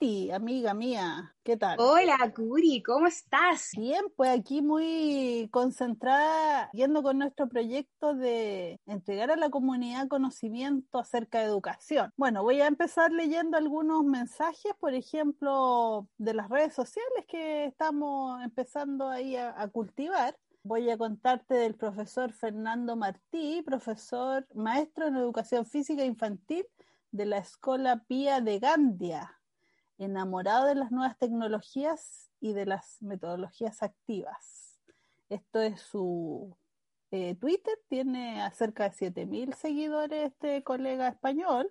Katy, amiga mía, ¿qué tal? Hola, Curi, ¿cómo estás? Bien, pues aquí muy concentrada, yendo con nuestro proyecto de entregar a la comunidad conocimiento acerca de educación. Bueno, voy a empezar leyendo algunos mensajes, por ejemplo, de las redes sociales que estamos empezando ahí a, a cultivar. Voy a contarte del profesor Fernando Martí, profesor maestro en educación física infantil de la Escuela Pía de Gandia, enamorado de las nuevas tecnologías y de las metodologías activas. Esto es su eh, Twitter, tiene cerca de 7.000 seguidores este colega español.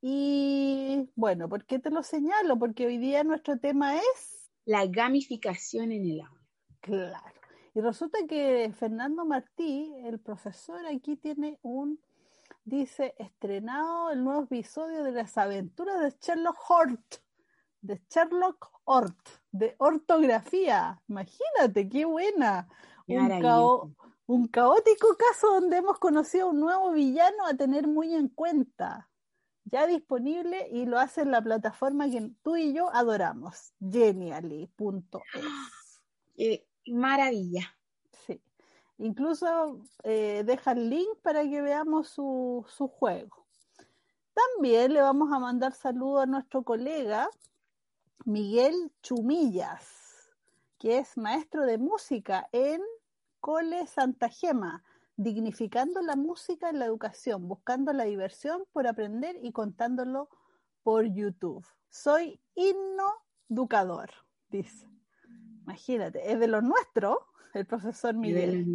Y bueno, ¿por qué te lo señalo? Porque hoy día nuestro tema es... La gamificación en el aula. Claro. Y resulta que Fernando Martí, el profesor, aquí tiene un dice, estrenado el nuevo episodio de las aventuras de Sherlock Hort, de Sherlock Hort, de ortografía. Imagínate, qué buena. Un, un, caótico caso donde hemos conocido a un nuevo villano a tener muy en cuenta. Ya disponible y lo hace en la plataforma que tú y yo adoramos, genially.es. Eh, maravilla. Incluso eh, deja el link para que veamos su, su, juego. También le vamos a mandar saludo a nuestro colega Miguel Chumillas, que es maestro de música en Cole Santa Gema, dignificando la música en la educación, buscando la diversión por aprender y contándolo por YouTube. Soy himno educador, dice. Imagínate, es de los nuestros el profesor Miguel.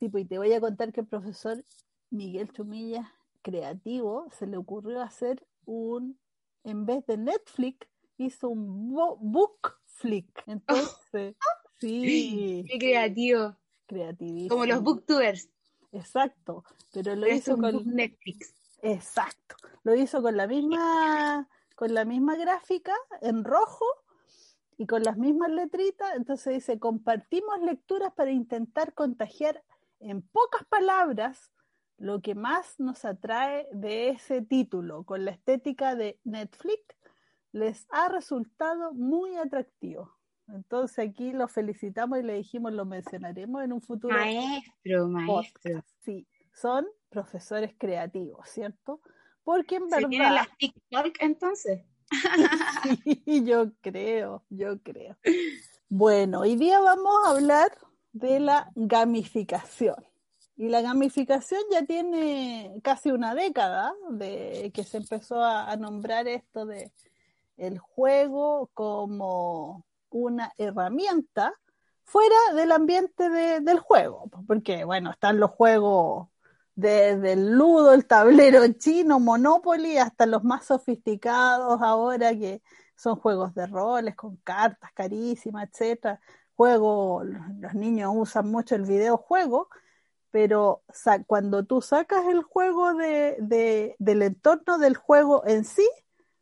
Pues, y te voy a contar que el profesor Miguel Chumilla, creativo, se le ocurrió hacer un, en vez de Netflix, hizo un book flick. Entonces, sí. Qué creativo. Creativísimo. Como los booktubers. Exacto, pero lo hizo con Netflix. Exacto. Lo hizo con la misma con la misma gráfica en rojo y con las mismas letritas, entonces dice, compartimos lecturas para intentar contagiar en pocas palabras lo que más nos atrae de ese título, con la estética de Netflix, les ha resultado muy atractivo. Entonces aquí lo felicitamos y le dijimos, lo mencionaremos en un futuro. Maestro, maestro. Sí, son profesores creativos, ¿cierto? Porque en verdad... las TikTok entonces? Sí, yo creo, yo creo. Bueno, hoy día vamos a hablar de la gamificación. Y la gamificación ya tiene casi una década de que se empezó a, nombrar esto de el juego como una herramienta fuera del ambiente del juego, porque bueno, están los juegos desde el ludo, el tablero chino, Monopoly, hasta los más sofisticados ahora que son juegos de roles con cartas carísimas, etcétera. Juego, los niños usan mucho el videojuego, pero cuando tú sacas el juego de, del entorno del juego en sí,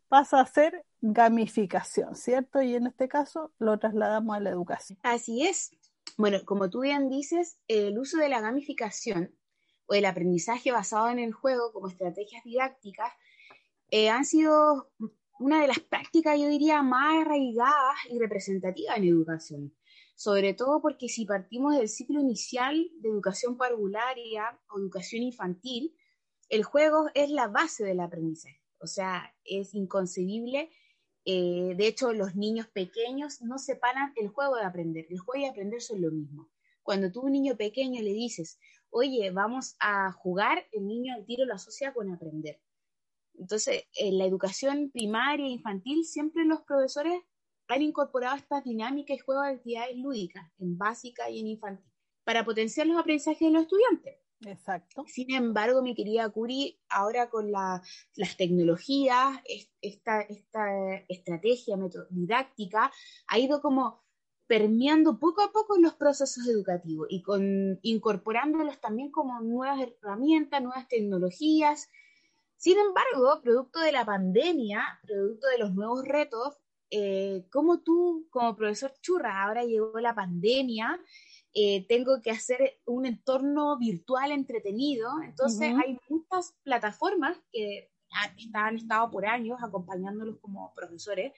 pasa a ser gamificación, ¿cierto? Y en este caso lo trasladamos a la educación. Así es. Bueno, como tú bien dices, el uso de la gamificación o el aprendizaje basado en el juego como estrategias didácticas eh, han sido una de las prácticas, yo diría, más arraigadas y representativas en educación. Sobre todo porque si partimos del ciclo inicial de educación parvularia o educación infantil, el juego es la base del aprendizaje. O sea, es inconcebible. Eh, de hecho, los niños pequeños no separan el juego de aprender. El juego y aprender son lo mismo. Cuando tú un niño pequeño le dices, oye, vamos a jugar, el niño al tiro lo asocia con aprender. Entonces, en la educación primaria e infantil, siempre los profesores han incorporado estas dinámicas y juegos de actividades lúdicas, en básica y en infantil, para potenciar los aprendizajes de los estudiantes. Exacto. Sin embargo, mi querida Curi, ahora con las tecnologías, esta, esta estrategia didáctica ha ido como permeando poco a poco los procesos educativos y con, incorporándolos también como nuevas herramientas, nuevas tecnologías. Sin embargo, producto de la pandemia, producto de los nuevos retos, eh, como tú, como profesor Churra, ahora llegó la pandemia, eh, tengo que hacer un entorno virtual entretenido, entonces hay muchas plataformas que han estado por años acompañándolos como profesores.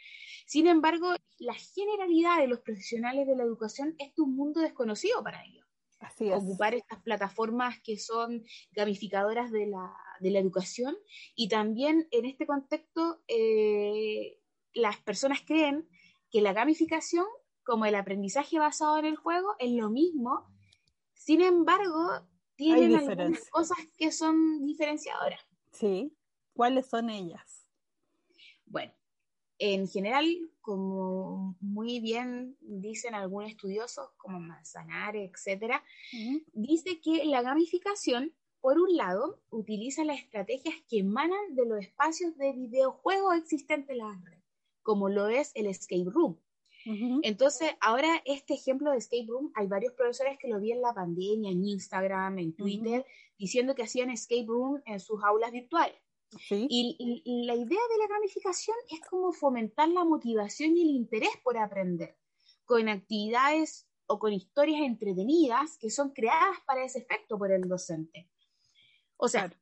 Sin embargo, la generalidad de los profesionales de la educación es un mundo desconocido para ellos. Así es. Ocupar estas plataformas que son gamificadoras de la, de la educación y también en este contexto eh, las personas creen que la gamificación como el aprendizaje basado en el juego es lo mismo, sin embargo, tienen algunas cosas que son diferenciadoras. Sí, ¿cuáles son ellas? Bueno, en general, como muy bien dicen algunos estudiosos, como Manzanares, etcétera, dice que la gamificación, por un lado, utiliza las estrategias que emanan de los espacios de videojuegos existentes en la red, como lo es el escape room, entonces, ahora este ejemplo de escape room, hay varios profesores que lo vi en la pandemia, en Instagram, en Twitter, diciendo que hacían escape room en sus aulas virtuales. Y, la idea de la gamificación es como fomentar la motivación y el interés por aprender, con actividades o con historias entretenidas que son creadas para ese efecto por el docente. O sea,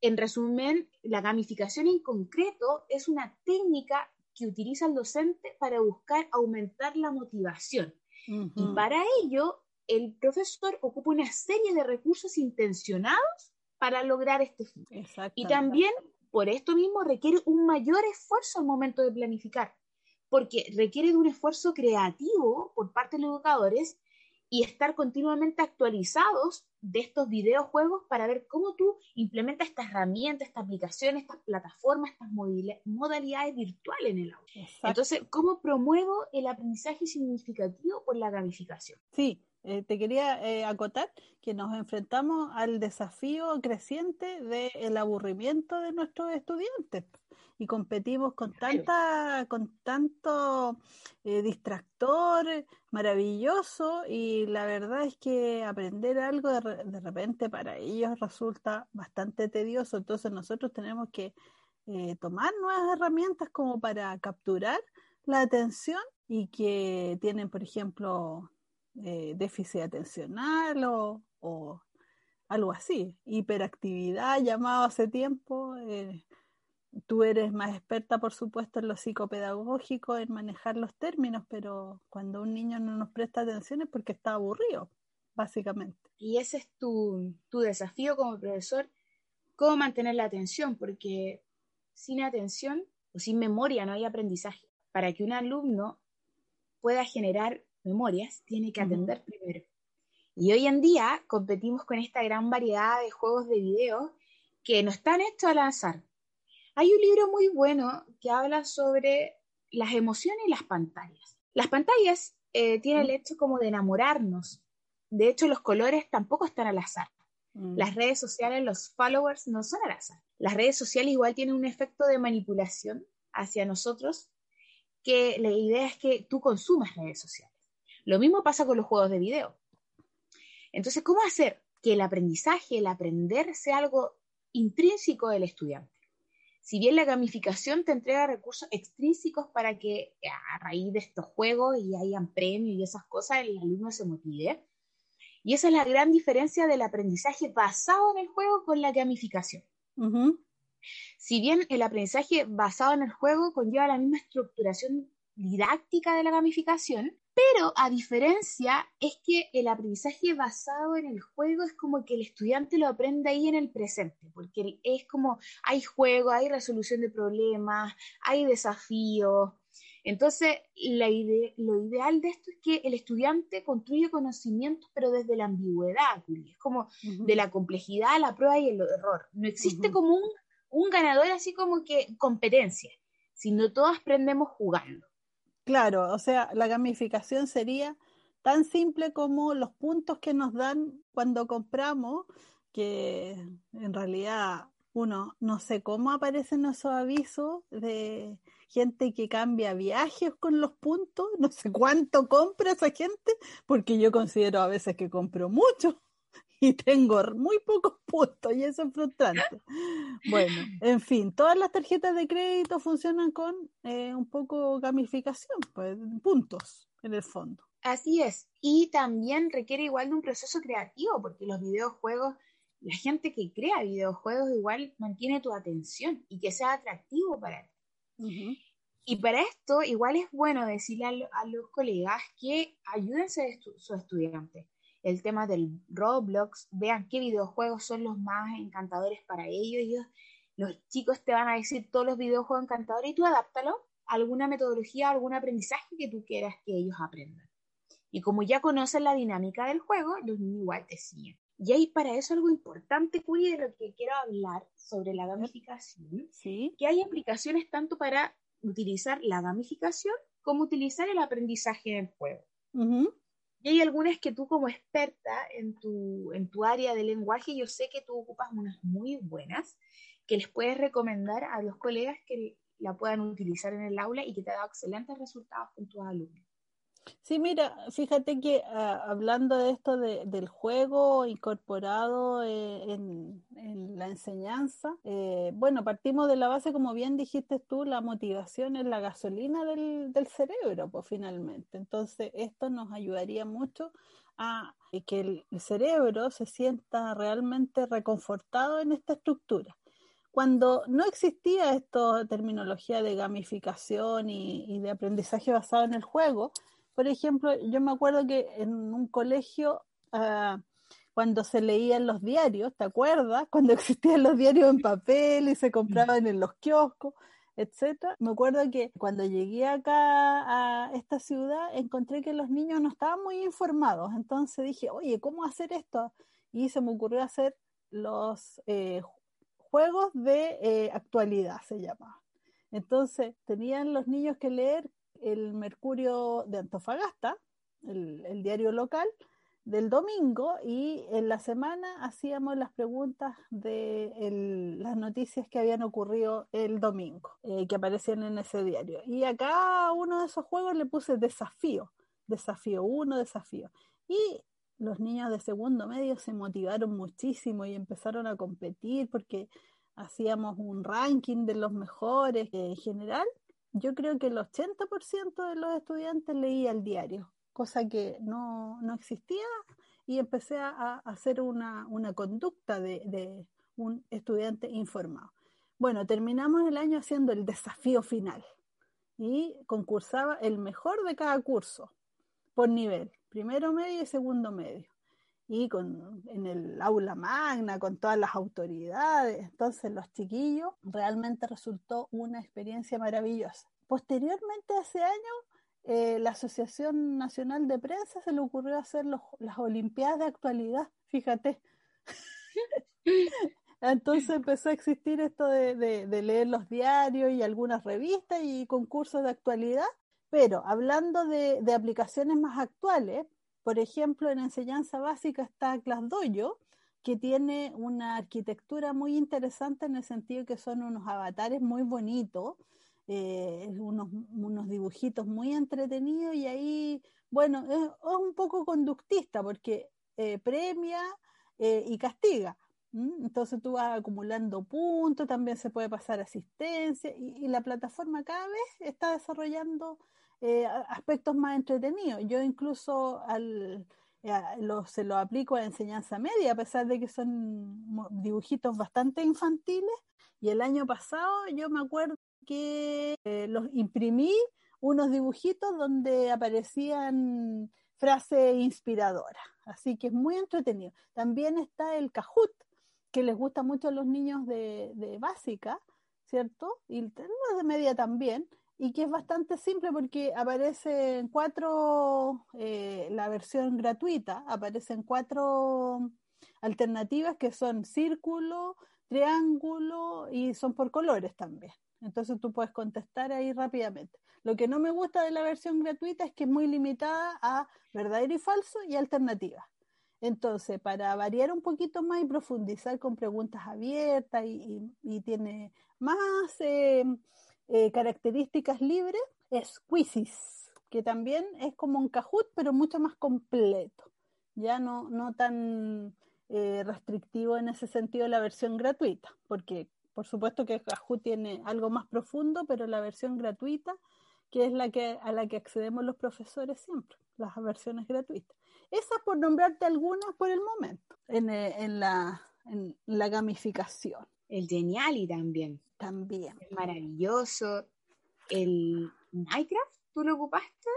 en resumen, la gamificación en concreto es una técnica que utiliza el docente para buscar aumentar la motivación. Y para ello, el profesor ocupa una serie de recursos intencionados para lograr este fin. Y también, por esto mismo, requiere un mayor esfuerzo al momento de planificar, porque requiere de un esfuerzo creativo por parte de los educadores y estar continuamente actualizados de estos videojuegos para ver cómo tú implementas estas herramientas, esta aplicación, estas plataformas, estas modalidades virtuales en el aula. Entonces, ¿cómo promuevo el aprendizaje significativo por la gamificación? Sí, eh, te quería eh, acotar que nos enfrentamos al desafío creciente del aburrimiento de nuestros estudiantes y competimos con tanta, con tanto eh, distractor maravilloso y la verdad es que aprender algo de, de, repente para ellos resulta bastante tedioso, entonces nosotros tenemos que eh, tomar nuevas herramientas como para capturar la atención y que tienen, por ejemplo, eh, déficit atencional o, o, algo así, hiperactividad llamado hace tiempo. Eh, tú eres más experta, por supuesto, en lo psicopedagógico, en manejar los términos, pero cuando un niño no nos presta atención es porque está aburrido, básicamente. Y ese es tu, tu desafío como profesor, cómo mantener la atención, porque sin atención o sin memoria no hay aprendizaje. Para que un alumno pueda generar memorias, tiene que atender primero. Y hoy en día competimos con esta gran variedad de juegos de video que no están hechos al azar, hay un libro muy bueno que habla sobre las emociones y las pantallas. Las pantallas eh, tienen el hecho como de enamorarnos. De hecho, los colores tampoco están al azar. Mm. Las redes sociales, los followers no son al azar. Las redes sociales igual tienen un efecto de manipulación hacia nosotros, que la idea es que tú consumas redes sociales. Lo mismo pasa con los juegos de video. Entonces, ¿cómo hacer que el aprendizaje, el aprender, sea algo intrínseco del estudiante? Si bien la gamificación te entrega recursos extrínsecos para que a raíz de estos juegos y hayan premios y esas cosas, el alumno se motive. Y esa es la gran diferencia del aprendizaje basado en el juego con la gamificación. Si bien el aprendizaje basado en el juego conlleva la misma estructuración didáctica de la gamificación, pero a diferencia es que el aprendizaje basado en el juego es como que el estudiante lo aprende ahí en el presente, porque es como hay juego, hay resolución de problemas, hay desafíos. Entonces, la lo ideal de esto es que el estudiante construye conocimientos, pero desde la ambigüedad, es como de la complejidad, la prueba y el error. No existe como un, un ganador así como que competencia, sino todos aprendemos jugando. Claro, o sea, la gamificación sería tan simple como los puntos que nos dan cuando compramos, que en realidad uno no sé cómo aparecen esos avisos de gente que cambia viajes con los puntos, no sé cuánto compra esa gente, porque yo considero a veces que compro mucho y tengo muy pocos puntos y eso es frustrante. Bueno, en fin, todas las tarjetas de crédito funcionan con eh, un poco gamificación, pues puntos en el fondo. Así es, y también requiere igual de un proceso creativo, porque los videojuegos la gente que crea videojuegos igual mantiene tu atención y que sea atractivo para ti. Y para esto igual es bueno decirle a, los colegas que ayúdense a sus estudiantes. El tema del Roblox, vean qué videojuegos son los más encantadores para ellos. ellos los chicos te van a decir todos los videojuegos encantadores y tú adáptalo a alguna metodología, a algún aprendizaje que tú quieras que ellos aprendan. Y como ya conocen la dinámica del juego, los niños igual te siguen. Y hay para eso algo importante, Curi, de lo que quiero hablar sobre la gamificación. ¿Sí? Que hay aplicaciones tanto para utilizar la gamificación como utilizar el aprendizaje en el juego. Y hay algunas que tú como experta en tu, en tu área de lenguaje, yo sé que tú ocupas unas muy buenas que les puedes recomendar a los colegas que la puedan utilizar en el aula y que te ha dado excelentes resultados con tus alumnos. Sí, mira, fíjate que ah, hablando de esto del juego incorporado eh, en, la enseñanza, eh, bueno, partimos de la base, como bien dijiste tú, la motivación es la gasolina del, cerebro, pues finalmente. Entonces, esto nos ayudaría mucho a que el, cerebro se sienta realmente reconfortado en esta estructura. Cuando no existía esta terminología de gamificación y de aprendizaje basado en el juego, por ejemplo, yo me acuerdo que en un colegio, ah, cuando se leían los diarios, ¿te acuerdas? Cuando existían los diarios en papel y se compraban en los kioscos, etcétera. Me acuerdo que cuando llegué acá a esta ciudad encontré que los niños no estaban muy informados, entonces dije, oye, ¿cómo hacer esto? Y se me ocurrió hacer los eh, juegos de eh, actualidad, se llama. Entonces tenían los niños que leer el Mercurio de Antofagasta, el, diario local, del domingo y en la semana hacíamos las preguntas de las noticias que habían ocurrido el domingo, eh, que aparecían en ese diario. Y a cada uno de esos juegos le puse desafío, desafío uno, desafío. Y los niños de segundo medio se motivaron muchísimo y empezaron a competir porque hacíamos un ranking de los mejores en general yo creo que el 80% de los estudiantes leía el diario, cosa que no, existía y empecé a, hacer una, conducta de, un estudiante informado. Bueno, terminamos el año haciendo el desafío final y concursaba el mejor de cada curso por nivel, primero medio y segundo medio. Y con, en el aula magna, con todas las autoridades. Entonces los chiquillos realmente resultó una experiencia maravillosa. Posteriormente, ese año, eh, la Asociación Nacional de Prensa se le ocurrió hacer las Olimpiadas de actualidad, fíjate. Entonces empezó a existir esto de, leer los diarios y algunas revistas y concursos de actualidad, pero hablando de, aplicaciones más actuales, por ejemplo, en enseñanza básica está ClassDojo, que tiene una arquitectura muy interesante en el sentido que son unos avatares muy bonitos, eh, unos, unos, dibujitos muy entretenidos y ahí, bueno, es, un poco conductista porque eh, premia eh, y castiga. Entonces tú vas acumulando puntos, también se puede pasar asistencia y, la plataforma cada vez está desarrollando aspectos más entretenidos. Yo incluso al, se lo aplico a enseñanza media, a pesar de que son dibujitos bastante infantiles. Y el año pasado yo me acuerdo que eh, los imprimí unos dibujitos donde aparecían frases inspiradoras. Así que es muy entretenido. También está el Kahoot, que les gusta mucho a los niños de, básica, ¿cierto? Y los de media también. Y que es bastante simple porque aparece en cuatro, eh, la versión gratuita, aparecen cuatro alternativas que son círculo, triángulo y son por colores también. Entonces tú puedes contestar ahí rápidamente. Lo que no me gusta de la versión gratuita es que es muy limitada a verdadero y falso y alternativa. Entonces, para variar un poquito más y profundizar con preguntas abiertas y, tiene más eh, eh, características libres, es que también es como un Kahoot, pero mucho más completo. Ya no, no tan eh, restrictivo en ese sentido la versión gratuita, porque por supuesto que Kahoot tiene algo más profundo, pero la versión gratuita, que es la que a la que accedemos los profesores siempre, las versiones gratuitas. Esas por nombrarte algunas por el momento. En, eh, la en la gamificación. El Geniali también. También. Es maravilloso. El Minecraft, ¿tú lo ocupaste?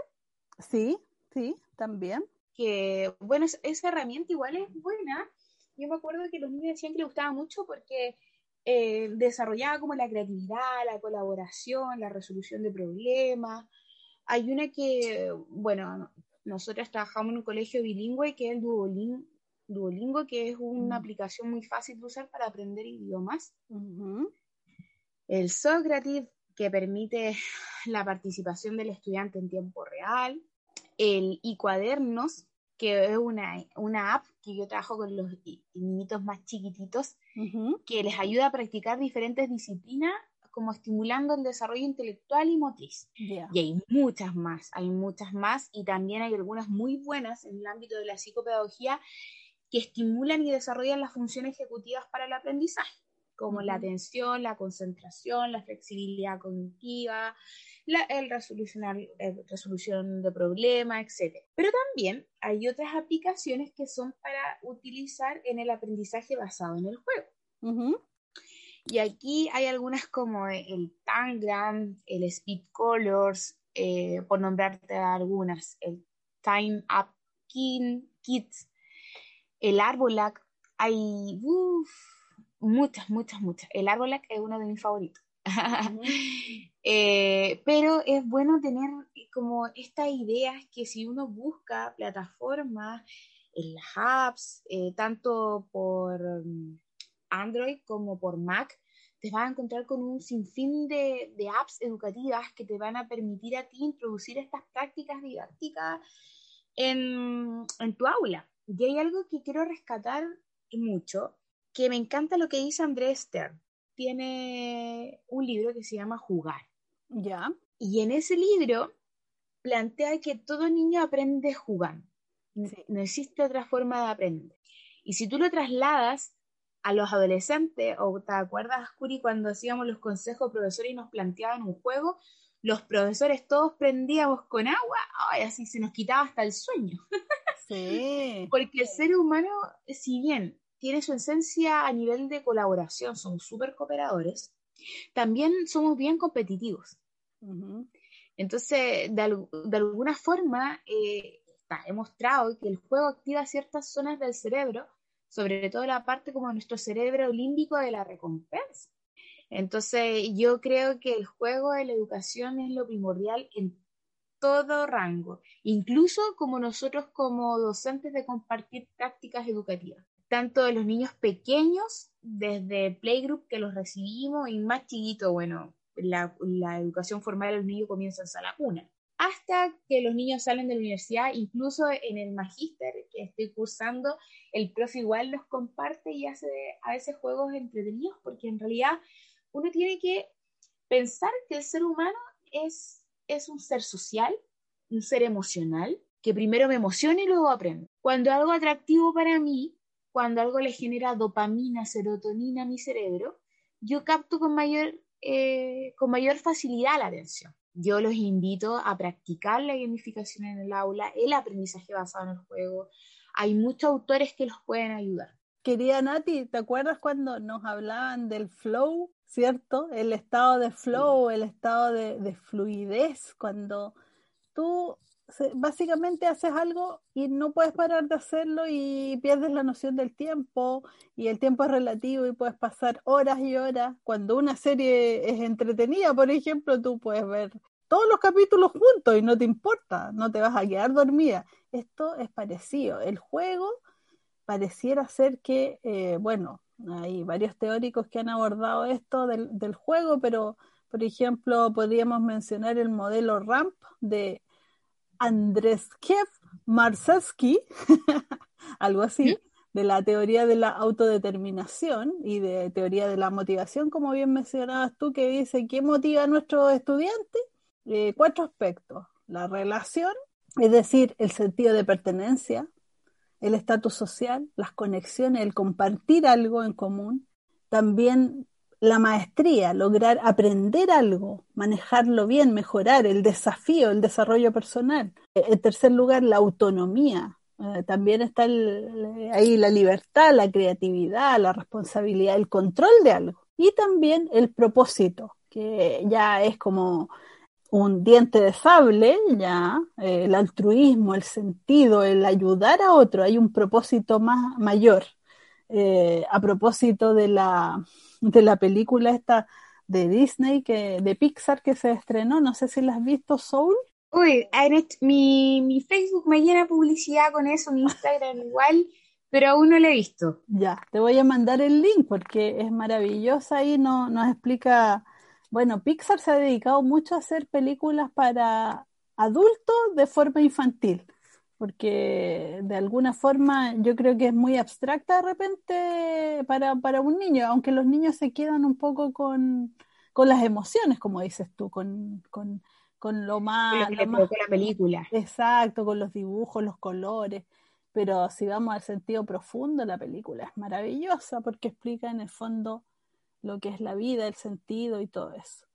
Sí, sí, también. Que, bueno, esa herramienta igual es buena. Yo me acuerdo que los niños decían que le gustaba mucho porque eh, desarrollaba como la creatividad, la colaboración, la resolución de problemas. Hay una que, bueno, nosotros trabajamos en un colegio bilingüe que es el Duolingo, Duolingo que es una mm. aplicación muy fácil de usar para aprender idiomas. El Socrative, que permite la participación del estudiante en tiempo real. El iCuadernos, que es una, una app que yo trabajo con los niñitos más chiquititos, que les ayuda a practicar diferentes disciplinas como estimulando el desarrollo intelectual y motriz. Y hay muchas más, hay muchas más y también hay algunas muy buenas en el ámbito de la psicopedagogía que estimulan y desarrollan las funciones ejecutivas para el aprendizaje, como la atención, la concentración, la flexibilidad cognitiva, la el resolución de problemas, etc. Pero también hay otras aplicaciones que son para utilizar en el aprendizaje basado en el juego. Y aquí hay algunas como el Tangram, el Speed Colors, eh, por nombrarte algunas, el Time Up Kids, el Arbolac, hay muchas, muchas, muchas. El Arbolac es uno de mis favoritos. Eh, pero es bueno tener como estas ideas que si uno busca plataformas en las apps, eh, tanto por mm, Android como por Mac, te vas a encontrar con un sinfín de, de apps educativas que te van a permitir a ti introducir estas prácticas didácticas en, en tu aula. Y hay algo que quiero rescatar mucho, que me encanta lo que dice Andrés Stern. Tiene un libro que se llama Jugar. Ya. Y en ese libro plantea que todo niño aprende jugando. No existe otra forma de aprender. Y si tú lo trasladas a los adolescentes, o te acuerdas, Curi, cuando hacíamos los consejos profesores y nos planteaban un juego, los profesores todos prendíamos con agua, ay, así se nos quitaba hasta el sueño. Sí. Porque el ser humano, si bien tiene su esencia a nivel de colaboración, somos súper cooperadores, también somos bien competitivos. Entonces, de, alguna forma, eh, está demostrado que el juego activa ciertas zonas del cerebro, sobre todo la parte como nuestro cerebro límbico de la recompensa. Entonces, yo creo que el juego de la educación es lo primordial en todo rango, incluso como nosotros como docentes de compartir prácticas educativas, tanto de los niños pequeños, desde playgroup que los recibimos, y más chiquito, bueno, la, educación formal de los niños comienza en sala cuna, hasta que los niños salen de la universidad, incluso en el magíster que estoy cursando, el profe igual los comparte y hace a veces juegos entretenidos, porque en realidad uno tiene que pensar que el ser humano es, es un ser social, un ser emocional, que primero me emociona y luego aprende. Cuando algo atractivo para mí, cuando algo le genera dopamina, serotonina a mi cerebro, yo capto con mayor, eh, con mayor facilidad la atención. Yo los invito a practicar la gamificación en el aula, el aprendizaje basado en el juego. Hay muchos autores que los pueden ayudar. Querida Nati, ¿te acuerdas cuando nos hablaban del flow, cierto? El estado de flow, el estado de, fluidez, cuando tú básicamente haces algo y no puedes parar de hacerlo y pierdes la noción del tiempo y el tiempo es relativo y puedes pasar horas y horas. Cuando una serie es entretenida, por ejemplo, tú puedes ver todos los capítulos juntos y no te importa, no te vas a quedar dormida. Esto es parecido. El juego pareciera ser que, eh, bueno, hay varios teóricos que han abordado esto del, juego, pero por ejemplo, podríamos mencionar el modelo RAMP de Andreskev Marsevsky, algo así, de la teoría de la autodeterminación y de teoría de la motivación, como bien mencionabas tú, que dice qué motiva a nuestros estudiantes. Eh, cuatro aspectos. La relación, es decir, el sentido de pertenencia, el estatus social, las conexiones, el compartir algo en común, también la maestría, lograr aprender algo, manejarlo bien, mejorar, el desafío, el desarrollo personal. En tercer lugar, la autonomía, Eh, también está ahí la libertad, la creatividad, la responsabilidad, el control de algo. Y también el propósito, que ya es como un diente de sable, ya eh, el altruismo, el sentido, el ayudar a otro, hay un propósito más mayor. Eh, a propósito de la, de la película esta de Disney, que, de Pixar que se estrenó, no sé si la has visto, Soul. Uy, mi, mi Facebook me llena publicidad con eso, mi Instagram igual, pero aún no la he visto. Ya, te voy a mandar el link porque es maravillosa y no, nos explica bueno, Pixar se ha dedicado mucho a hacer películas para adultos de forma infantil, porque de alguna forma yo creo que es muy abstracta de repente para, para un niño, aunque los niños se quedan un poco con, con las emociones, como dices tú, con, con, con lo más... Lo la película. Exacto, con los dibujos, los colores. Pero si vamos al sentido profundo, la película es maravillosa porque explica en el fondo lo que es la vida, el sentido y todo eso.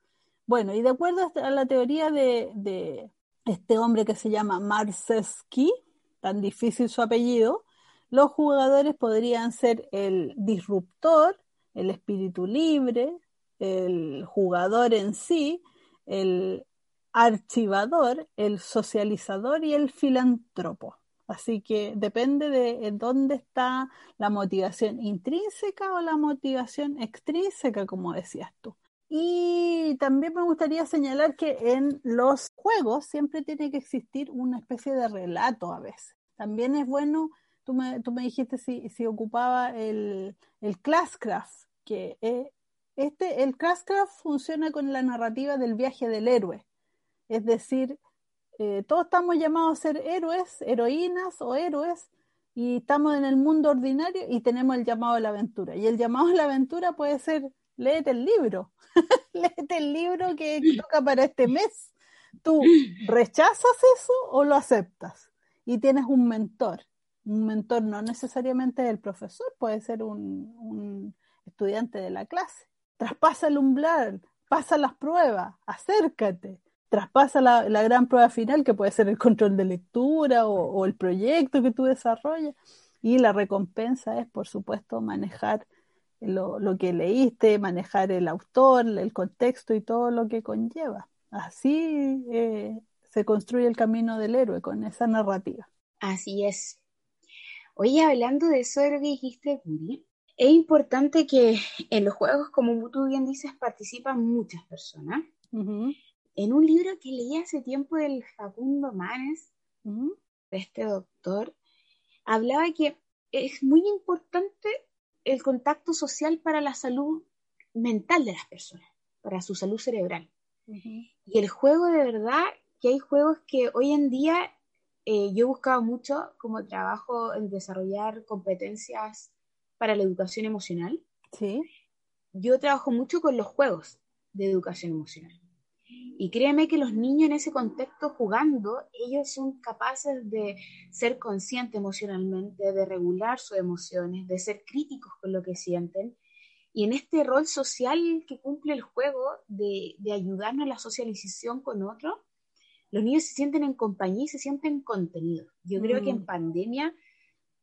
Bueno, y de acuerdo a la teoría de, este hombre que se llama Marceski, tan difícil su apellido, los jugadores podrían ser el disruptor, el espíritu libre, el jugador en sí, el archivador, el socializador y el filántropo. Así que depende de dónde está la motivación intrínseca o la motivación extrínseca, como decías tú. Y también me gustaría señalar que en los juegos siempre tiene que existir una especie de relato a veces. También es bueno, tú me, tú me dijiste si, si ocupaba el, el Classcraft, que eh, este, el Classcraft funciona con la narrativa del viaje del héroe. Es decir, eh, todos estamos llamados a ser héroes, heroínas o héroes, y estamos en el mundo ordinario y tenemos el llamado a la aventura. Y el llamado a la aventura puede ser, léete el libro, léete el libro que toca para este mes. Tú rechazas eso o lo aceptas. Y tienes un mentor. Un mentor no necesariamente el profesor, puede ser un, un estudiante de la clase. Traspasa el umbral, pasa las pruebas, acércate traspasa la, gran prueba final, que puede ser el control de lectura o, el proyecto que tú desarrollas. Y la recompensa es, por supuesto, manejar lo, que leíste, manejar el autor, el contexto y todo lo que conlleva. Así eh, se construye el camino del héroe con esa narrativa. Así es. Oye, hablando de eso de lo que dijiste, es importante que en los juegos, como tú bien dices, participan muchas personas en un libro que leí hace tiempo del Facundo Manes, de este doctor, hablaba que es muy importante el contacto social para la salud mental de las personas, para su salud cerebral. Y el juego de verdad, que hay juegos que hoy en día eh, yo he buscado mucho como trabajo en desarrollar competencias para la educación emocional. Sí. Yo trabajo mucho con los juegos de educación emocional. Y créeme que los niños en ese contexto jugando, ellos son capaces de ser conscientes emocionalmente, de regular sus emociones, de ser críticos con lo que sienten. Y en este rol social que cumple el juego de, de ayudarnos a la socialización con otros, los niños se sienten en compañía y se sienten contenidos. Yo creo que en mm. pandemia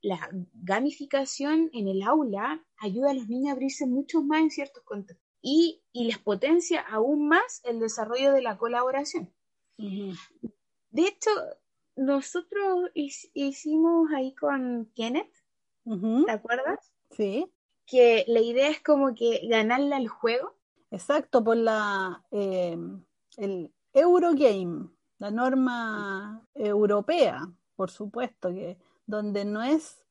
la gamificación en el aula ayuda a los niños a abrirse mucho más en ciertos contextos y, les potencia aún más el desarrollo de la colaboración. De hecho, nosotros hicimos ahí con Kenneth, ¿te acuerdas? Sí. Que la idea es como que ganarle al juego. Exacto, por la eh, el Eurogame, la norma europea, por supuesto, que donde no es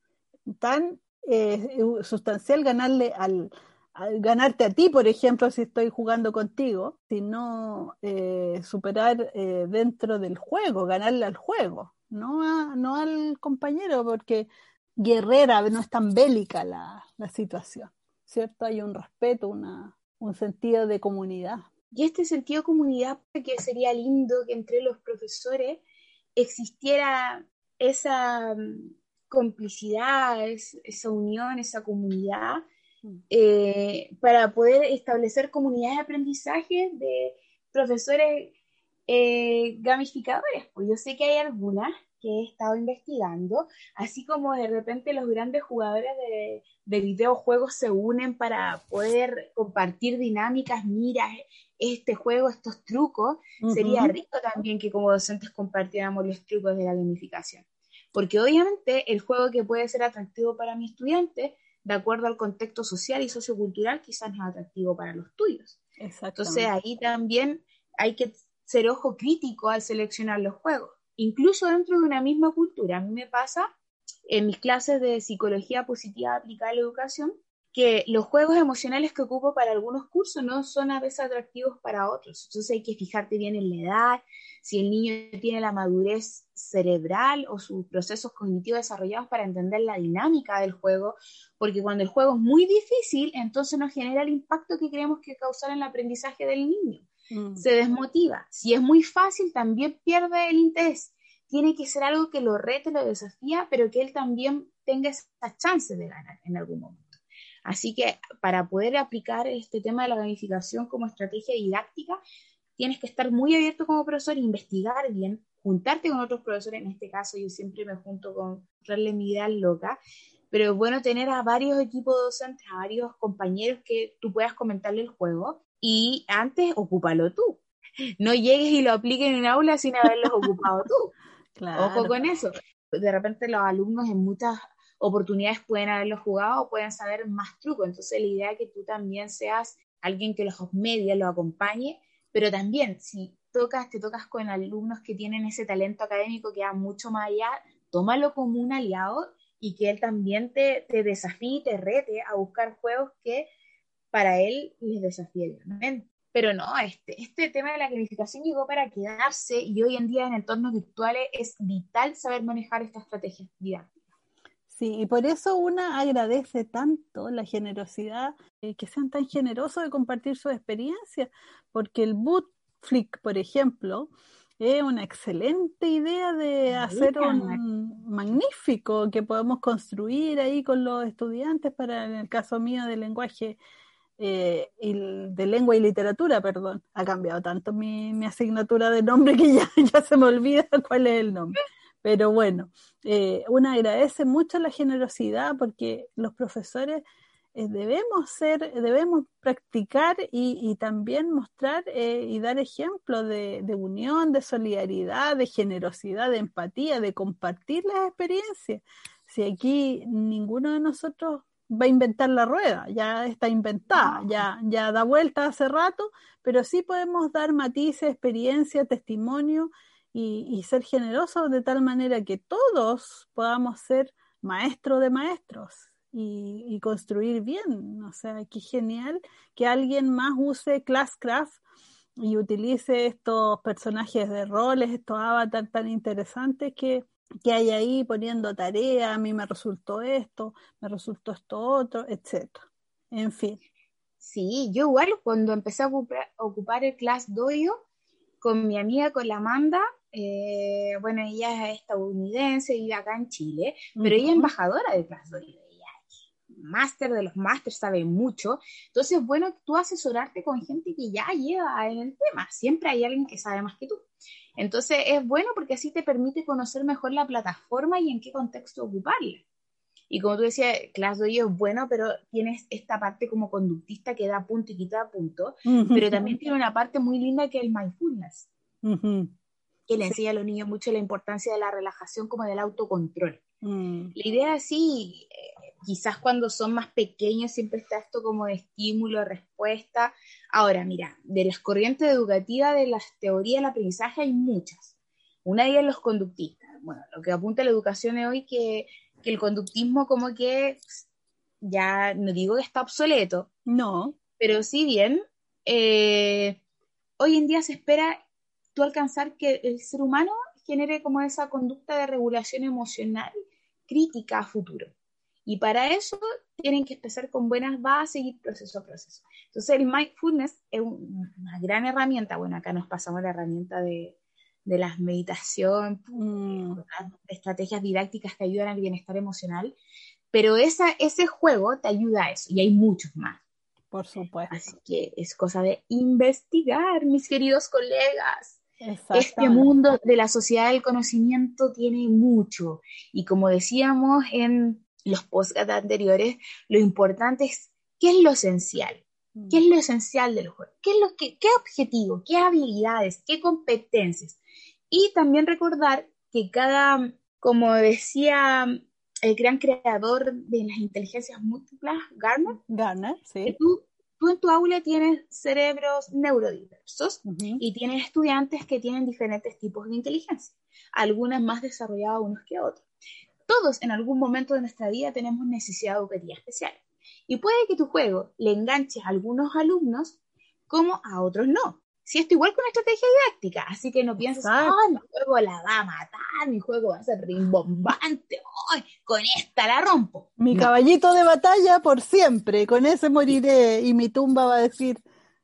tan eh, sustancial ganarle al, ganarte a ti, por ejemplo, si estoy jugando contigo, sino eh, superar eh, dentro del juego, ganarle al juego, no, no al compañero, porque guerrera no es tan bélica la, situación, ¿cierto? Hay un respeto, una, un sentido de comunidad. Y este sentido de comunidad, que sería lindo que entre los profesores existiera esa mm, complicidad, esa unión, esa comunidad eh, para poder establecer comunidades de aprendizaje de profesores eh, gamificadores. Pues yo sé que hay algunas que he estado investigando, así como de repente los grandes jugadores de, de videojuegos se unen para poder compartir dinámicas, mira, este juego, estos trucos, sería rico también que como docentes compartiéramos los trucos de la gamificación. Porque obviamente el juego que puede ser atractivo para mi estudiante, de acuerdo al contexto social y sociocultural, quizás no es atractivo para los tuyos. Entonces ahí también hay que ser ojo crítico al seleccionar los juegos. Incluso dentro de una misma cultura. A mí me pasa en mis clases de psicología positiva aplicada a la educación que los juegos emocionales que ocupo para algunos cursos no son a veces atractivos para otros. Entonces hay que fijarte bien en la edad, si el niño tiene la madurez cerebral o sus procesos cognitivos desarrollados para entender la dinámica del juego, porque cuando el juego es muy difícil, entonces no genera el impacto que creemos que causar en el aprendizaje del niño. Mm. Se desmotiva. Si es muy fácil, también pierde el interés. Tiene que ser algo que lo rete, lo desafía, pero que él también tenga esa chance de ganar en algún momento. Así que para poder aplicar este tema de la gamificación como estrategia didáctica, tienes que estar muy abierto como profesor, investigar bien, juntarte con otros profesores. En este caso, yo siempre me junto con Rarle mi idea loca, pero es bueno tener a varios equipos docentes, a varios compañeros que tú puedas comentarle el juego y antes ocúpalo tú. No llegues y lo apliques en el aula sin haberlos ocupado tú. Ojo con eso. De repente los alumnos en muchas oportunidades pueden haberlo jugado o pueden saber más trucos. Entonces la idea es que tú también seas alguien que los media, lo acompañe, pero también si tocas, te tocas con alumnos que tienen ese talento académico que va mucho más allá, tómalo como un aliado y que él también te, te desafíe, te rete a buscar juegos que para él les desafíe Pero no, este, este tema de la gamificación llegó para quedarse y hoy en día en entornos virtuales es vital saber manejar esta estrategia didáctica. Sí, y por eso una agradece tanto la generosidad, eh, que sean tan generosos de compartir su experiencia, porque el Bootflick, por ejemplo, es una excelente idea de hacer un magnífico que podemos construir ahí con los estudiantes para, en el caso mío, de lenguaje, eh, de lengua y literatura, perdón. Ha cambiado tanto mi, mi asignatura de nombre que ya, ya se me olvida cuál es el nombre. Pero bueno, eh, uno agradece mucho la generosidad porque los profesores eh, debemos ser, debemos practicar y, también mostrar eh, y dar ejemplo de, unión, de solidaridad, de generosidad, de empatía, de compartir las experiencias. Si aquí ninguno de nosotros va a inventar la rueda, ya está inventada, ya, ya da vuelta hace rato, pero sí podemos dar matices, experiencia, testimonio y, ser generosos de tal manera que todos podamos ser maestros de maestros y, construir bien. O sea, qué genial que alguien más use Classcraft y utilice estos personajes de roles, estos avatars tan interesantes que, que hay ahí poniendo tarea, a mí me resultó esto, me resultó esto otro, etc. En fin. Sí, yo igual cuando empecé a ocupar, ocupar el Class Dojo con mi amiga, con la Amanda, eh, bueno, ella es estadounidense, vive acá en Chile, pero ella es embajadora de Class ella es máster de los másters, sabe mucho. Entonces, bueno, tú asesorarte con gente que ya lleva en el tema. Siempre hay alguien que sabe más que tú. Entonces, es bueno porque así te permite conocer mejor la plataforma y en qué contexto ocuparla. Y como tú decías, ClassDojo es bueno, pero tienes esta parte como conductista que da punto y quita punto, pero también tiene una parte muy linda que es el mindfulness que le enseña a los niños mucho la importancia de la relajación como del autocontrol. Mm. La idea es sí, eh, quizás cuando son más pequeños siempre está esto como de estímulo, respuesta. Ahora, mira, de las corrientes educativas de las teorías del aprendizaje hay muchas. Una de ellas los conductistas. Bueno, lo que apunta la educación es hoy que, que el conductismo como que ya no digo que está obsoleto. No. Pero sí bien, eh, hoy en día se espera alcanzar que el ser humano genere como esa conducta de regulación emocional crítica a futuro. Y para eso tienen que empezar con buenas bases y proceso a proceso. Entonces el mindfulness es una gran herramienta. Bueno, acá nos pasamos la herramienta de, de las meditación, mm. estrategias didácticas que ayudan al bienestar emocional, pero esa, ese juego te ayuda a eso y hay muchos más. Por supuesto. Así que es cosa de investigar, mis queridos colegas. Este mundo de la sociedad del conocimiento tiene mucho. Y como decíamos en los podcasts anteriores, lo importante es qué es lo esencial. ¿Qué es lo esencial del juego? ¿Qué, es lo que, qué objetivo? ¿Qué habilidades? ¿Qué competencias? Y también recordar que cada, como decía el gran creador de las inteligencias múltiples, Garner, Garner sí. tú, tú, en tu aula tienes cerebros neurodiversos y tienes estudiantes que tienen diferentes tipos de inteligencia, algunas más desarrolladas unos que otros. Todos en algún momento de nuestra vida tenemos necesidad educativa especial. Y puede que tu juego le enganches a algunos alumnos como a otros no. Si esto igual con estrategia didáctica, así que no pienses, ah, mi juego la va a matar, mi juego va a ser rimbombante, ¡ay! con esta la rompo. Mi caballito de batalla por siempre, con ese moriré y mi tumba va a decir,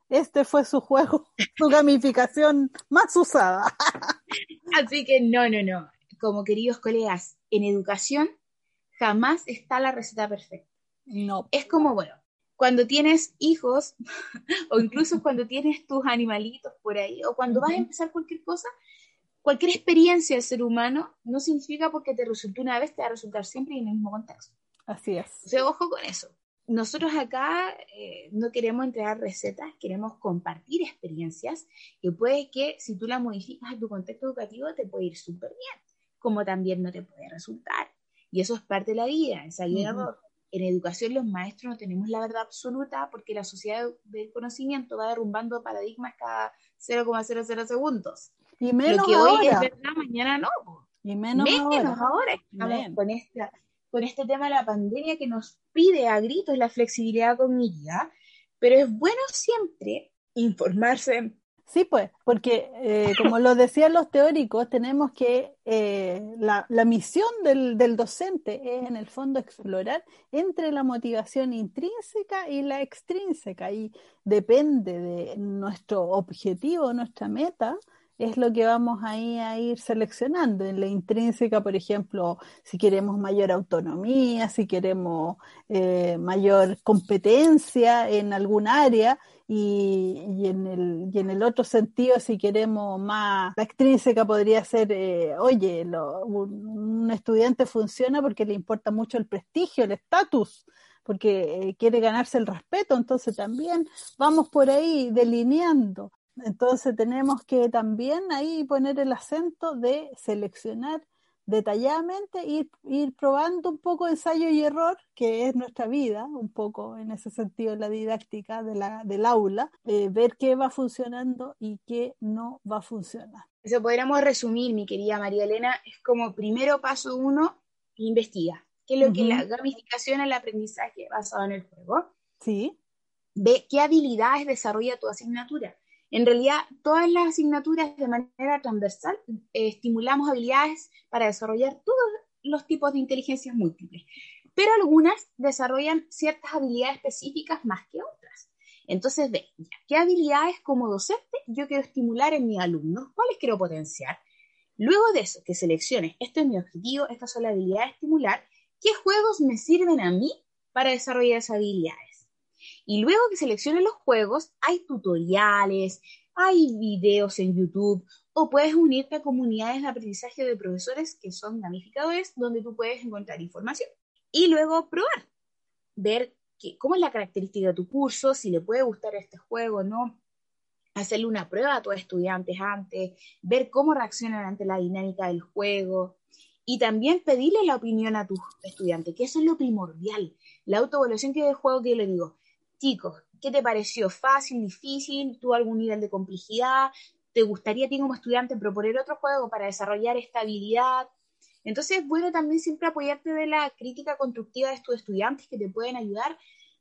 este fue su juego, su gamificación más usada. así que no, no, no. Como queridos colegas, en educación jamás está la receta perfecta. No. Es como, bueno, cuando tienes hijos, o incluso cuando tienes tus animalitos por ahí, o cuando vas a empezar cualquier cosa, cualquier experiencia del ser humano no significa porque te resultó una vez, te va a resultar siempre en el mismo contexto. Así es. O sea, ojo con eso. Nosotros acá eh, no queremos entregar recetas, queremos compartir experiencias y puede que si tú las modificas a tu contexto educativo te puede ir súper bien, como también no te puede resultar. Y eso es parte de la vida, ensayo y error en educación los maestros no tenemos la verdad absoluta porque la sociedad del conocimiento va derrumbando paradigmas cada 0,00 segundos. Y menos Lo que hoy es verdad, mañana no. Y menos, ahora. con, esta, con este tema de la pandemia que nos pide a gritos la flexibilidad cognitiva, pero es bueno siempre informarse Sí, pues, porque eh, como lo decían los teóricos, tenemos que, eh, la, la, misión del, del, docente es en el fondo explorar entre la motivación intrínseca y la extrínseca y depende de nuestro objetivo, nuestra meta, es lo que vamos ahí a ir seleccionando. En la intrínseca, por ejemplo, si queremos mayor autonomía, si queremos eh, mayor competencia en algún área, y, en el, y en el otro sentido, si queremos más, la extrínseca podría ser, eh, oye, un, estudiante funciona porque le importa mucho el prestigio, el estatus, porque eh, quiere ganarse el respeto, entonces también vamos por ahí delineando. Entonces tenemos que también ahí poner el acento de seleccionar detalladamente, ir, ir probando un poco ensayo y error, que es nuestra vida, un poco en ese sentido la didáctica de la, del aula, eh, ver qué va funcionando y qué no va a funcionar. Eso podríamos resumir, mi querida María Elena, es como primero paso uno, investiga. ¿Qué es lo que la gamificación el aprendizaje basado en el juego? Sí. Ve qué habilidades desarrolla tu asignatura en realidad, todas las asignaturas de manera transversal eh, estimulamos habilidades para desarrollar todos los tipos de inteligencias múltiples, pero algunas desarrollan ciertas habilidades específicas más que otras. Entonces, ve, ¿qué habilidades como docente yo quiero estimular en mis alumnos? ¿Cuáles quiero potenciar? Luego de eso, que selecciones, este es mi objetivo, estas son las habilidades a estimular, ¿qué juegos me sirven a mí para desarrollar esas habilidades? Y luego que selecciones los juegos, hay tutoriales, hay videos en YouTube o puedes unirte a comunidades de aprendizaje de profesores que son gamificadores donde tú puedes encontrar información. Y luego probar, ver cómo es la característica de tu curso, si le puede gustar este juego o no, hacerle una prueba a tus estudiantes antes, ver cómo reaccionan ante la dinámica del juego y también pedirle la opinión a tus estudiantes, que eso es lo primordial. La autoevaluación que de juego que yo le digo, chicos, ¿qué te pareció? ¿Fácil, difícil? ¿Tuvo algún nivel de complejidad? ¿Te gustaría a ti como estudiante proponer otro juego para desarrollar esta habilidad? Entonces es bueno también siempre apoyarte de la crítica constructiva de tus estudiantes que te pueden ayudar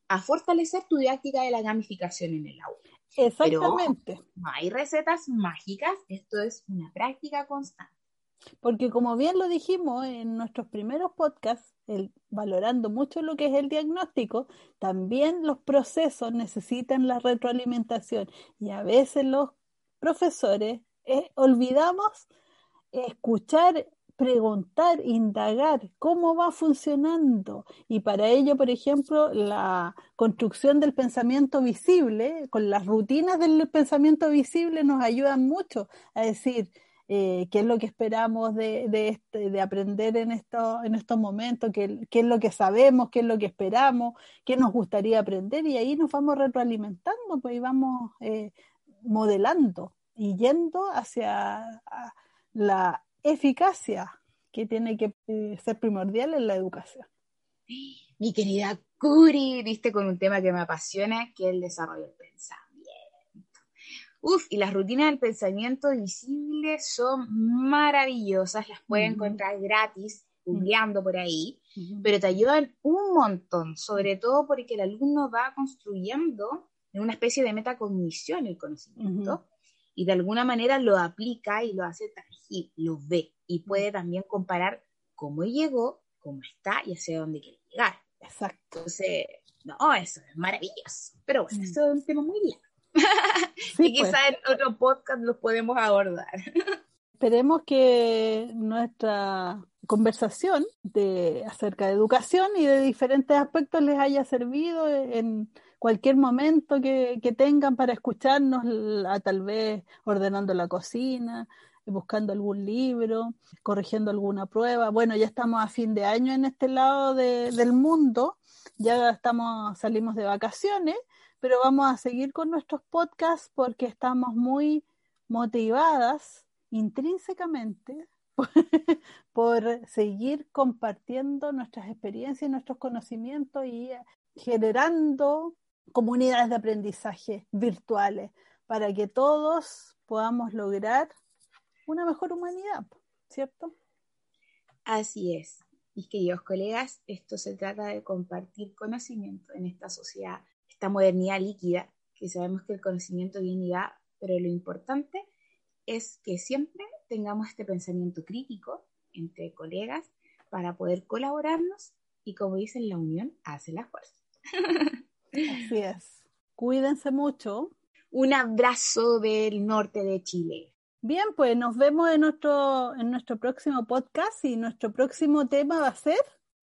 a fortalecer tu didáctica de la gamificación en el aula. Exactamente. no hay recetas mágicas, esto es una práctica constante. Porque como bien lo dijimos en nuestros primeros podcasts, valorando mucho lo que es el diagnóstico, también los procesos necesitan la retroalimentación y a veces los profesores eh, olvidamos escuchar preguntar, indagar cómo va funcionando. Y para ello, por ejemplo, la construcción del pensamiento visible, con las rutinas del pensamiento visible, nos ayudan mucho a decir eh, qué es lo que esperamos de, de, este, de aprender en, en estos momentos, qué, qué, es lo que sabemos, qué es lo que esperamos, qué nos gustaría aprender. Y ahí nos vamos retroalimentando, pues y vamos eh, modelando y yendo hacia la eficacia que tiene que eh, ser primordial en la educación. Mi querida Curi, viste con un tema que me apasiona, que es el desarrollo del pensamiento. Uf, y las rutinas del pensamiento visible son maravillosas, las puedes encontrar gratis, googleando por ahí, pero te ayudan un montón, sobre todo porque el alumno va construyendo en una especie de metacognición el conocimiento y de alguna manera lo aplica y lo hace tangible, lo ve y puede también comparar cómo llegó, cómo está y hacia dónde quiere llegar. Exacto. Entonces, no, eso es maravilloso. Pero bueno, eso es un tema muy bien. y quizás pues. en otro podcast lo podemos abordar. Esperemos que nuestra conversación de, acerca de educación y de diferentes aspectos les haya servido en cualquier momento que, tengan para escucharnos, a, tal vez ordenando la cocina, buscando algún libro, corrigiendo alguna prueba. Bueno, ya estamos a fin de año en este lado del mundo, ya estamos, salimos de vacaciones, pero vamos a seguir con nuestros podcasts porque estamos muy motivadas intrínsecamente por seguir compartiendo nuestras experiencias y nuestros conocimientos y generando comunidades de aprendizaje virtuales para que todos podamos lograr una mejor humanidad, ¿cierto? Así es. Mis queridos colegas, esto se trata de compartir conocimiento en esta sociedad, esta modernidad líquida, que sabemos que el conocimiento viene y va, pero lo importante es que siempre tengamos este pensamiento crítico entre colegas para poder colaborarnos y como dicen, la unión hace la fuerza. Así es. Cuídense mucho. Un abrazo del norte de Chile. Bien, pues nos vemos en nuestro, en nuestro próximo podcast y nuestro próximo tema va a ser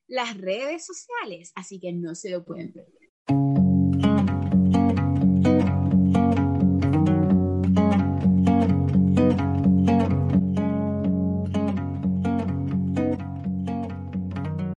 las redes sociales, así que no se lo pueden perder.